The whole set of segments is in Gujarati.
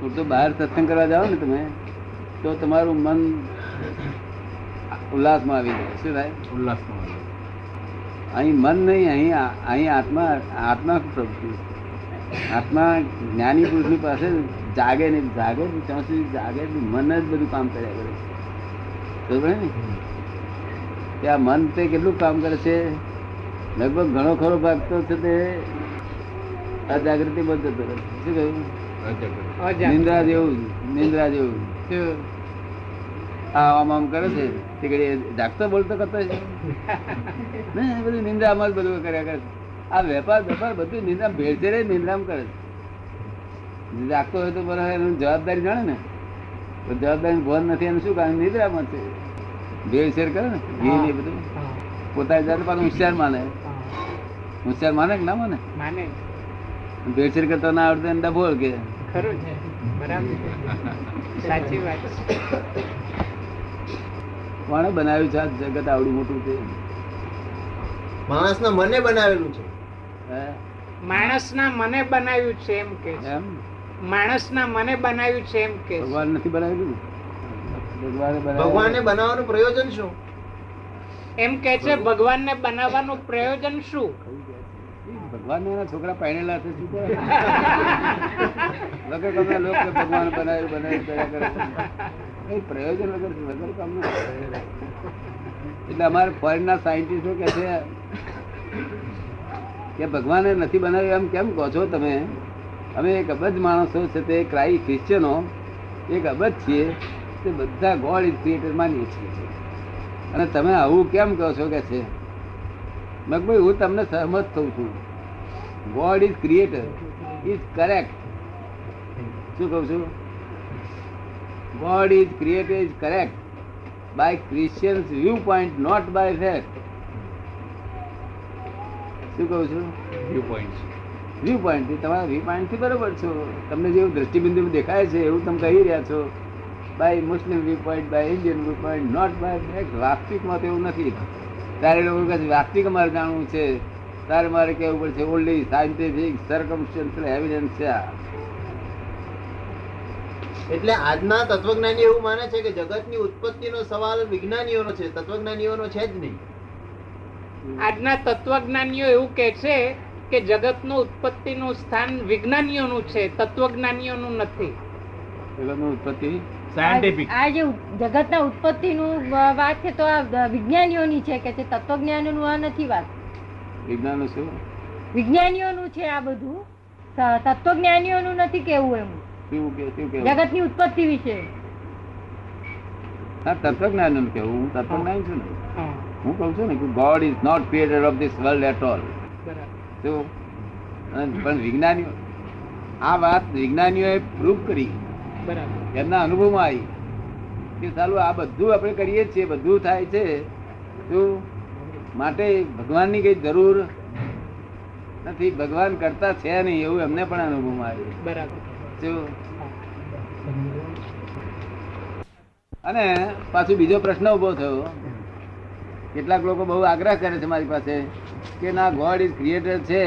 પૂરતું બહાર સત્સંગ કરવા જાઓ ને તમે તો તમારું મન ઉલ્લાસમાં આવી જાય. શું થાય ઉલ્લાસમાં આવે. અહીં મન નહીં અહીં અહીં આત્મા આત્મા પ્રભુ આત્મા જ્ઞાની પુરુષની પાસે જાગે નહીં જાગે ત્યાં સુધી જાગે મન જ બધું કામ કર્યા કરે બરોબર ને? કે આ મન તે કેટલું કામ કરે છે? લગભગ ઘણો ખરો ભાગ તો છે તે અજાગૃતિ બંધ જતો રહે શું કહ્યું. નિંદ્રા જેવું નિંદ્રા જેવું આ આમ આમ કરે છે. તે જાગતો બોલતો કરતો છે. ને બધું નિંદ્રામાં જ બધું કર્યા કરે આ વેપાર વેપાર બધું નિંદ્રા ભેળસેળ જ નિંદ્રામ કરે છે. જાગતો હોય તો બરાબર એનું જવાબદારી જાણે ને. તો જવાબદારી ભોન નથી એનું શું કારણ? નિંદ્રામાં છે. ભેળસેળ કરે ને. ઘી ને બધું. પોતાની જાતે પાછું હોશિયાર માને. હોશિયાર માને કે ના માને? માને. ભેળસેળ કરતો ના આવડતો એને ડફોળ કે. ખરું છે. બરાબર. સાચી વાત. કોણે બનાવ્યું છે જગત આવડું મોટું છે. માણસના મને બનાવેલું છે? માણસના મને બનાવ્યું છે એમ કે માણસના મને બનાવ્યું છે એમ કે છે. ભગવાન નથી બનાવેલું ભગવાને બનાવવાનું પ્રયોજન શું? એમ કે છે ભગવાનને બનાવવાનું પ્રયોજન શું? ભગવાન એના છોકરા પહેરેલા છે, શું કરે લોકો ગમે લોક ભગવાન બનાવ્યું બનાવ્યું, કર્યા કરે. એ પ્રયોજન વગર વગર તમને એટલે અમારે ફોરેનના સાયન્ટિસ્ટો કે છે કે ભગવાને નથી બનાવ્યું, એમ કેમ કહો છો તમે? અમે એક અબજ માણસો છે, તે ક્રાઈ ક્રિશ્ચનો એક અબજ છીએ, તે બધા ગોડ ઇઝ ક્રિએટર માનીએ છીએ અને તમે આવું કેમ કહો છો કે છે? મગભાઈ હું તમને સહમત થઉં છું. God is creator is correct શું કહું છું? God is creator is correct by Christians view point not by fact શું કહું છું? વ્યૂ પોઈન્ટ વ્યૂ પોઈન્ટ તમારા વ્યૂ પોઈન્ટથી બરોબર છો. તમને જેવું દ્રષ્ટિબિંદુ દેખાય છે એવું તમે કહી રહ્યા છો. By Muslim view point by Indian view point not by fact વાસ્તવિકમાં તો એવું નથી. ત્યારે લોકો વાસ્તવિક અમારે જાણવું છે. તારે મારે કેવું પડશે ઓનલી સાયન્ટિફિક સર્કમસ્ટન્શિયલ એવિડન્સ છે એટલે આજના તત્વજ્ઞાની એવું માને છે કે જગતની ઉત્પત્તિનો સવાલ વિજ્ઞાનીઓનો છે તત્વજ્ઞાનીઓનો છે જ નહીં. આજના તત્વજ્ઞાનીઓ એવું કહે છે કે જગતનો ઉત્પત્તિનું સ્થાન વિજ્ઞાનીઓનું છે તત્વજ્ઞાનીઓનું નથી. જગતનું ઉત્પત્તિ? સાયન્ટિફિક આ જે જગતના ઉત્પત્તિનું વાત છે તો આ વિજ્ઞાનીઓની છે કે છે તત્વજ્ઞાનીઓનું આ નથી વાત. વિજ્ઞાનનું શું વિજ્ઞાનીઓનું છે આ બધું. તત્વજ્ઞાનીઓનું નથી કેવું એમ. જગત જગતની ઉત્પત્તિ વિશે. હા તત્વજ્ઞાન કેવું? હું તત્વજ્ઞાન છું ને. હું. કઉ છું ને કે God is not creator of this world at all પણ વિજ્ઞાનીઓ આ વાત વિજ્ઞાનીઓએ પ્રૂવ કરી. બરાબર. એમના અનુભવમાં આવી. કે ચાલુ આ બધું આપણે કરીએ છીએ બધું થાય છે. શું? માટે ભગવાનની કઈ જરૂર નથી. ભગવાન કરતા છે નહીં એવું એમને પણ અનુભવમાં આવ્યું બરાબર. શું અને પાછું બીજો પ્રશ્ન ઊભો થયો. કેટલાક લોકો બહુ આગ્રહ કરે છે મારી પાસે કે ના ગોડ ઇઝ ક્રિએટર છે.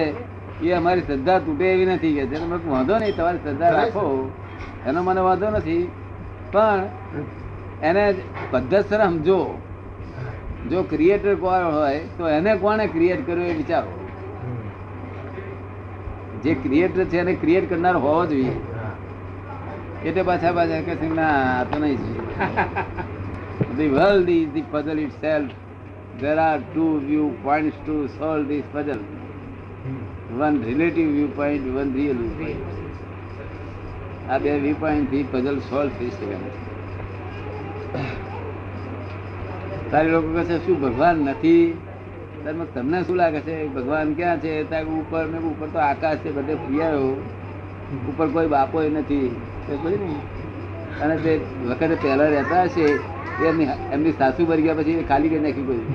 એ અમારી શ્રદ્ધા તૂટે એવી નથી કે તમે વાંધો નહીં તમારી શ્રદ્ધા રાખો. એનો મને વાંધો નથી. પણ એને પદ્ધતસર સમજો. જો ક્રિએટર કોણ હોય તો એને કોણે ક્રિએટ કર્યો એ વિચારો જે ક્રિએટર છે એને ક્રિએટ કરનાર હોવો જોઈએ એટલે પાછા પાછા કે ના તો નહીં છે The world is the puzzle itself. There are two viewpoints to solve this puzzle. One relative viewpoint, one real viewpoint. આ બે viewpoint થી puzzle solve થઈ શકે છે. લોકો કહે શું, ભગવાન નથી? તમને શું લાગે છે? ભગવાન ક્યાં છે? ત્યાં ઉપર ને ઉપર તો આકાશ છે, બધે ફિયાયો ઉપર કોઈ બાપો નથી? અને તે વખતે પહેલા રહેતા હશે એમની એમની સાસુ મરી ગયા પછી ખાલી કરી નાખી કોઈ.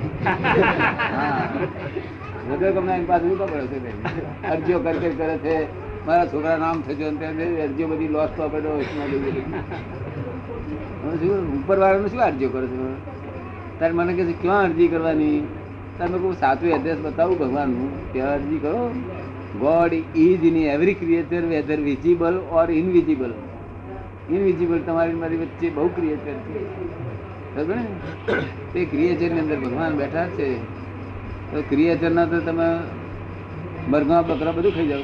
વગર ગમે એની પાસે ઊભા પડે છે અરજીઓ કર કર છે. મારા છોકરા નામ થજો અરજીઓ બધી લોસ તો આપડે શું ઉપર વાળાનું શું અરજીઓ કરો છો? તારે મને કહે છે ક્યાં અરજી કરવાની? તમે કહું સાચું એડ્રેસ બતાવું ભગવાનનું. ત્યાં અરજી કરો. God is in every creature whether visible or invisible invisible તમારી મારી વચ્ચે બહુ ક્રિએચર છે. બરાબર ને? તે ક્રિએચરની અંદર ભગવાન બેઠા છે. તો ક્રિએચર ના તો તમે મરઘા બકરા બધું ખાઈ જાવ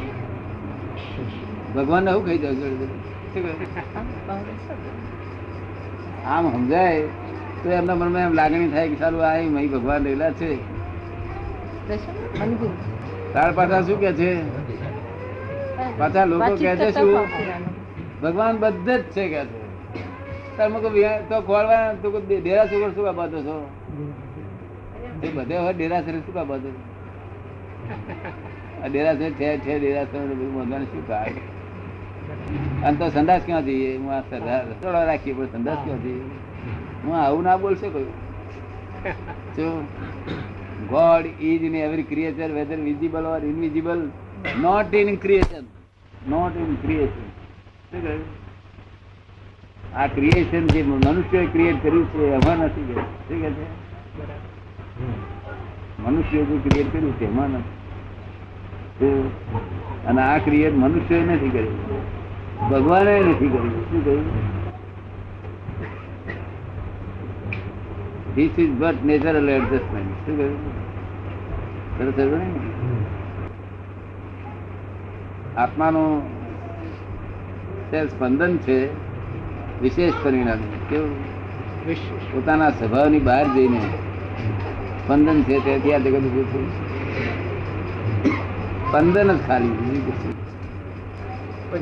ભગવાન ને શું ખાઈ જાવ? આમ સમજાય. તો એમના મનમાં એમ લાગણી થાય કે સારું આ મહી ભગવાન રહેલા છે. તાર પાછા શું કે છે? પાછા લોકો કે છે શું? ભગવાન બધે જ છે કે છે. તમે તો ખોળવા તો કોઈ ડે- ડેરાસર શું કા છો? એ બધે હોય ડેરાસર શું કા બાંધો છો? આ ડેરાસર છે છે ડેરાસર ને બધું બાંધવાનું શું કાઢ અને તો સંદાસ ક્યાં જઈએ હું આ સરદાર રાખીએ પણ સંદાસ ક્યાં જઈએ હું આવું ના બોલશે જો God is in every creature whether visible or invisible not in creation not in creation આ ક્રિએશન જે મનુષ્ય ક્રિએટ કર્યું છે, એમાં નથી કે શું છે? મનુષ્ય જે ક્રિએટ કર્યું છે, એમાં નથી. અને આ ક્રિએટ મનુષ્ય નથી કર્યું. ભગવાને નથી કર્યું. શું કહ્યું? This is but natural adjustment શું કહ્યું સરસ આત્માનું સ્પંદન છે વિશેષ પરિણામ કેવું પોતાના સ્વભાવની બહાર જઈને સ્પંદન છે તેથી આ જગત ઉભું થયું સ્પંદન જ ખાલી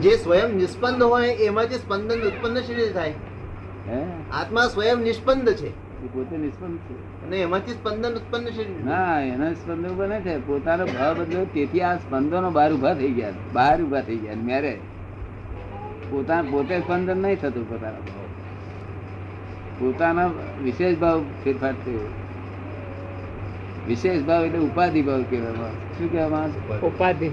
જે સ્વયં નિસ્પંદ હોય એમાં જે સ્પંદન ઉત્પન્ન શી રીતે થાય આત્મા સ્વયં નિષ્પંદ છે એ પોતે નિષ્પન્ન છે. અને એમાંથી સ્પંદન ઉત્પન્ન છે? ના એના સ્પંદન બને છે પોતાનો ભાવ બદલ્યો. તેથી આ સ્પંદનો બહાર ઊભા થઈ ગયા. બહાર ઊભા થઈ ગયા. મેરે પોતા પોતે સ્પંદન નહીં થતું પોતાના ભાવ. પોતાના વિશેષ ભાવ ફેરફાર થયો. વિશેષ ભાવ એટલે ઉપાધિ ભાવ કહેવામાં. શું કહેવામાં ઉપાધિ.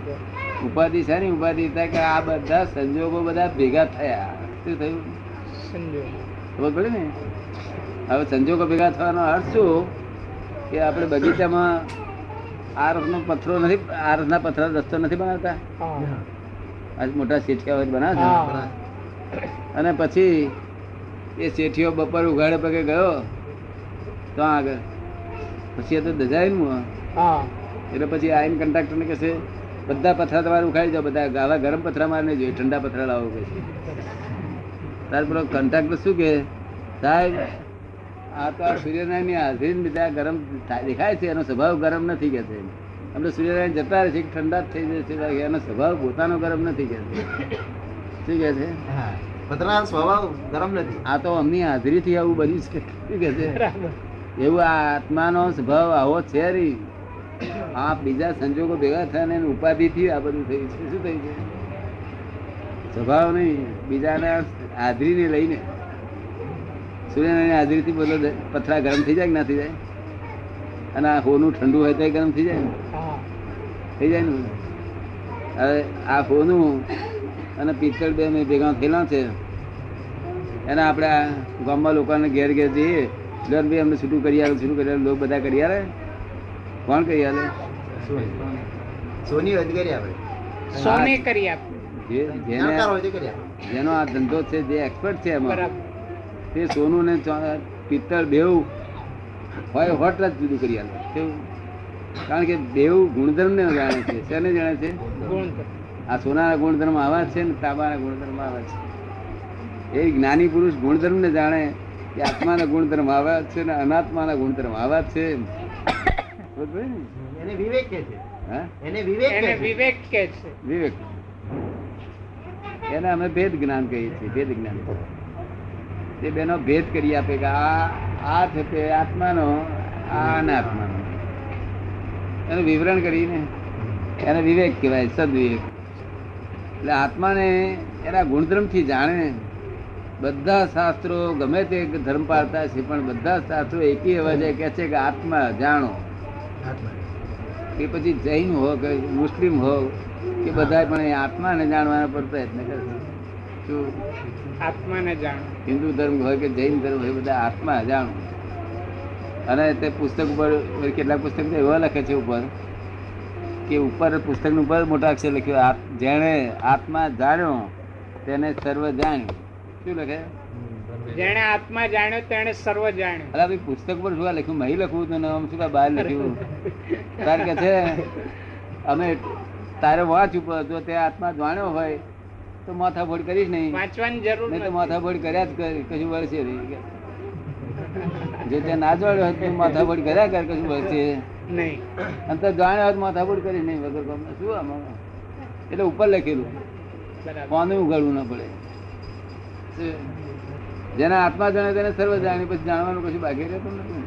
ઉપાધિ છે ને? ઉપાધિ થાય કે આ બધા સંજોગો બધા ભેગા થયા. શું થયું? સંજોગ. ખબર પડે ને? હવે સંજોગો ભેગા થવાનો અર્થ શું? કે આપણે બગીચામાં આ રસનો પથરો નથી આ રસના પથ્થર રસ્તો નથી બનાવતા? આજ મોટા તો બનાવે છે? અને પછી એ શેઠીઓ બપોર ઉઘાડે પગે ગયો તો આગળ. પછી એ તો દજાય એટલે પછી આઈન કંટ્રાક્ટરને કહે છે બધા પથરા તમારે ઉખાડી જાઓ બધા ગાવા ગરમ પથરા મારી જોઈએ ઠંડા પથરા લાવો કે છે. તાર પેલો કંટ્રાક્ટર શું કે સાહેબ આ તો આ સૂર્યનારાયણની હાજરી લીધે ગરમ દેખાય છે એનો સ્વભાવ ગરમ નથી કે છે આપણે સૂર્યનારાયણ જતા રહે છે ઠંડા જ થઈ જશે બાકી એનો સ્વભાવ પોતાનો ગરમ નથી કે છે શું કે છે? સ્વભાવ ગરમ નથી. આ તો અમની હાજરીથી આવું બન્યું છે. શું કે છે? એવું આ આત્માનો સ્વભાવ આવો છે નહીં આ બીજા સંજોગો ભેગા થયા ને ઉપાધિ ઉપાધિથી આ બધું થયું છે. શું થયું છે? સ્વભાવ નહીં બીજાના હાજરીને લઈને. સૂર્યનારાયણ હાજરીથી બોલો પથરા ગરમ થઈ જાય કે ના થઈ જાય? અને આ હોનું ઠંડુ હોય તો ગરમ થઈ જાય ને? થઈ જાય ને? હવે આ હોનું અને પિત્તળ બે મેં ભેગા થયેલા છે. એના આપણે આ ગામમાં લોકોને ઘેર ઘેર જઈએ. દર બી અમને છૂટું કરી આવે છૂટું કરી આવે લોકો બધા કરી આવે કોણ કરી આવે સોની. અધિકારી આપણે સોને કરી કરી આપે. જેનો આ ધંધો છે જે એક્સપર્ટ છે એમાં. બરાબર. તે સોનું ને પિત્તળ બેવ હોય હોટ જ જુદું કરી આલે. કેવું? કારણ કે દેવ ગુણધર્મ ને જાણે છે. શેને જાણે છે? આ સોનાના ગુણધર્મ આવા છે ને તાંબાના ગુણધર્મ આવા છે. એ જ્ઞાની પુરુષ ગુણધર્મ ને જાણે કે આત્માના ગુણધર્મ આવા છે ને અનાત્માના ગુણધર્મ આવા છે ને? એને વિવેક કે છે. એને વિવેક એને કે છે. વિવેક કે છે. વિવેક. એને અમે ભેદ જ્ઞાન કહીએ છીએ ભેદ જ્ઞાન. તે બેનો ભેદ કરી આપે કે આ આ છે તે આત્માનો આ અનાત્માનો એનું વિવરણ કરીને એને વિવેક કહેવાય સદવિવેક. એટલે આત્માને એના ગુણધર્મથી જાણે બધા શાસ્ત્રો ગમે તે ધર્મ પાળતા છે પણ બધા શાસ્ત્રો એકી અવાજે કહે છે કે આત્મા જાણો. કે પછી જૈન હો કે મુસ્લિમ હો કે બધા પણ એ આત્માને જાણવાના પર પ્રયત્ન કરે આત્માને જાણ. હિન્દુ ધર્મ હોય કે જૈન ધર્મ હોય બધા આત્મા જાણો. અને તે પુસ્તક ઉપર કેટલાક પુસ્તક એવા લખે છે ઉપર કે ઉપર પુસ્તક ઉપર મોટા અક્ષર લખ્યું જેણે આત્મા જાણ્યો તેને સર્વ જાણ્યું. શું લખે? જેણે આત્મા જાણ્યો તેણે સર્વ જાણ્યું. અલા ભાઈ પુસ્તક પર શું લખ્યું? મહી લખવું તો આમ શું બહાર લખ્યું? તાર કે છે? અમે તારે વાંચ ઉપર જો તે આત્મા જાણ્યો હોય તો માથાફોડ કરીશ નહીં. વાંચવાની જરૂર નહીં તો માથાફોડ કર્યા જ કર કશું વળશે નહીં. જો તે ના જાણ્યો હોત માથાફોડ કર્યા કર કશું વળશે. નહીં. અને તો જાણ્યો હોત માથાફોડ કરીશ નહીં વગર ગમે શું આમાં એટલે ઉપર લખેલું. કોને ઉગાડવું ના પડે? જેના આત્મા જાણે તેને સર્વ જાણે પછી જાણવાનું કશું બાકી રહેતું નથી.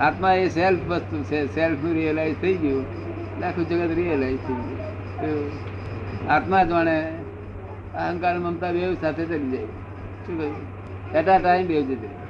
આત્મા એ સેલ્ફ વસ્તુ છે. સેલ્ફનું રિયલાઇઝ થઈ ગયું. આખું જગત રિયલાઇઝ થઈ ગયું. આત્મા જાણે અહંકાર મમતા બે સાથે ચડી જાય શું કહ્યું એટ ટાઈમ બે જતી.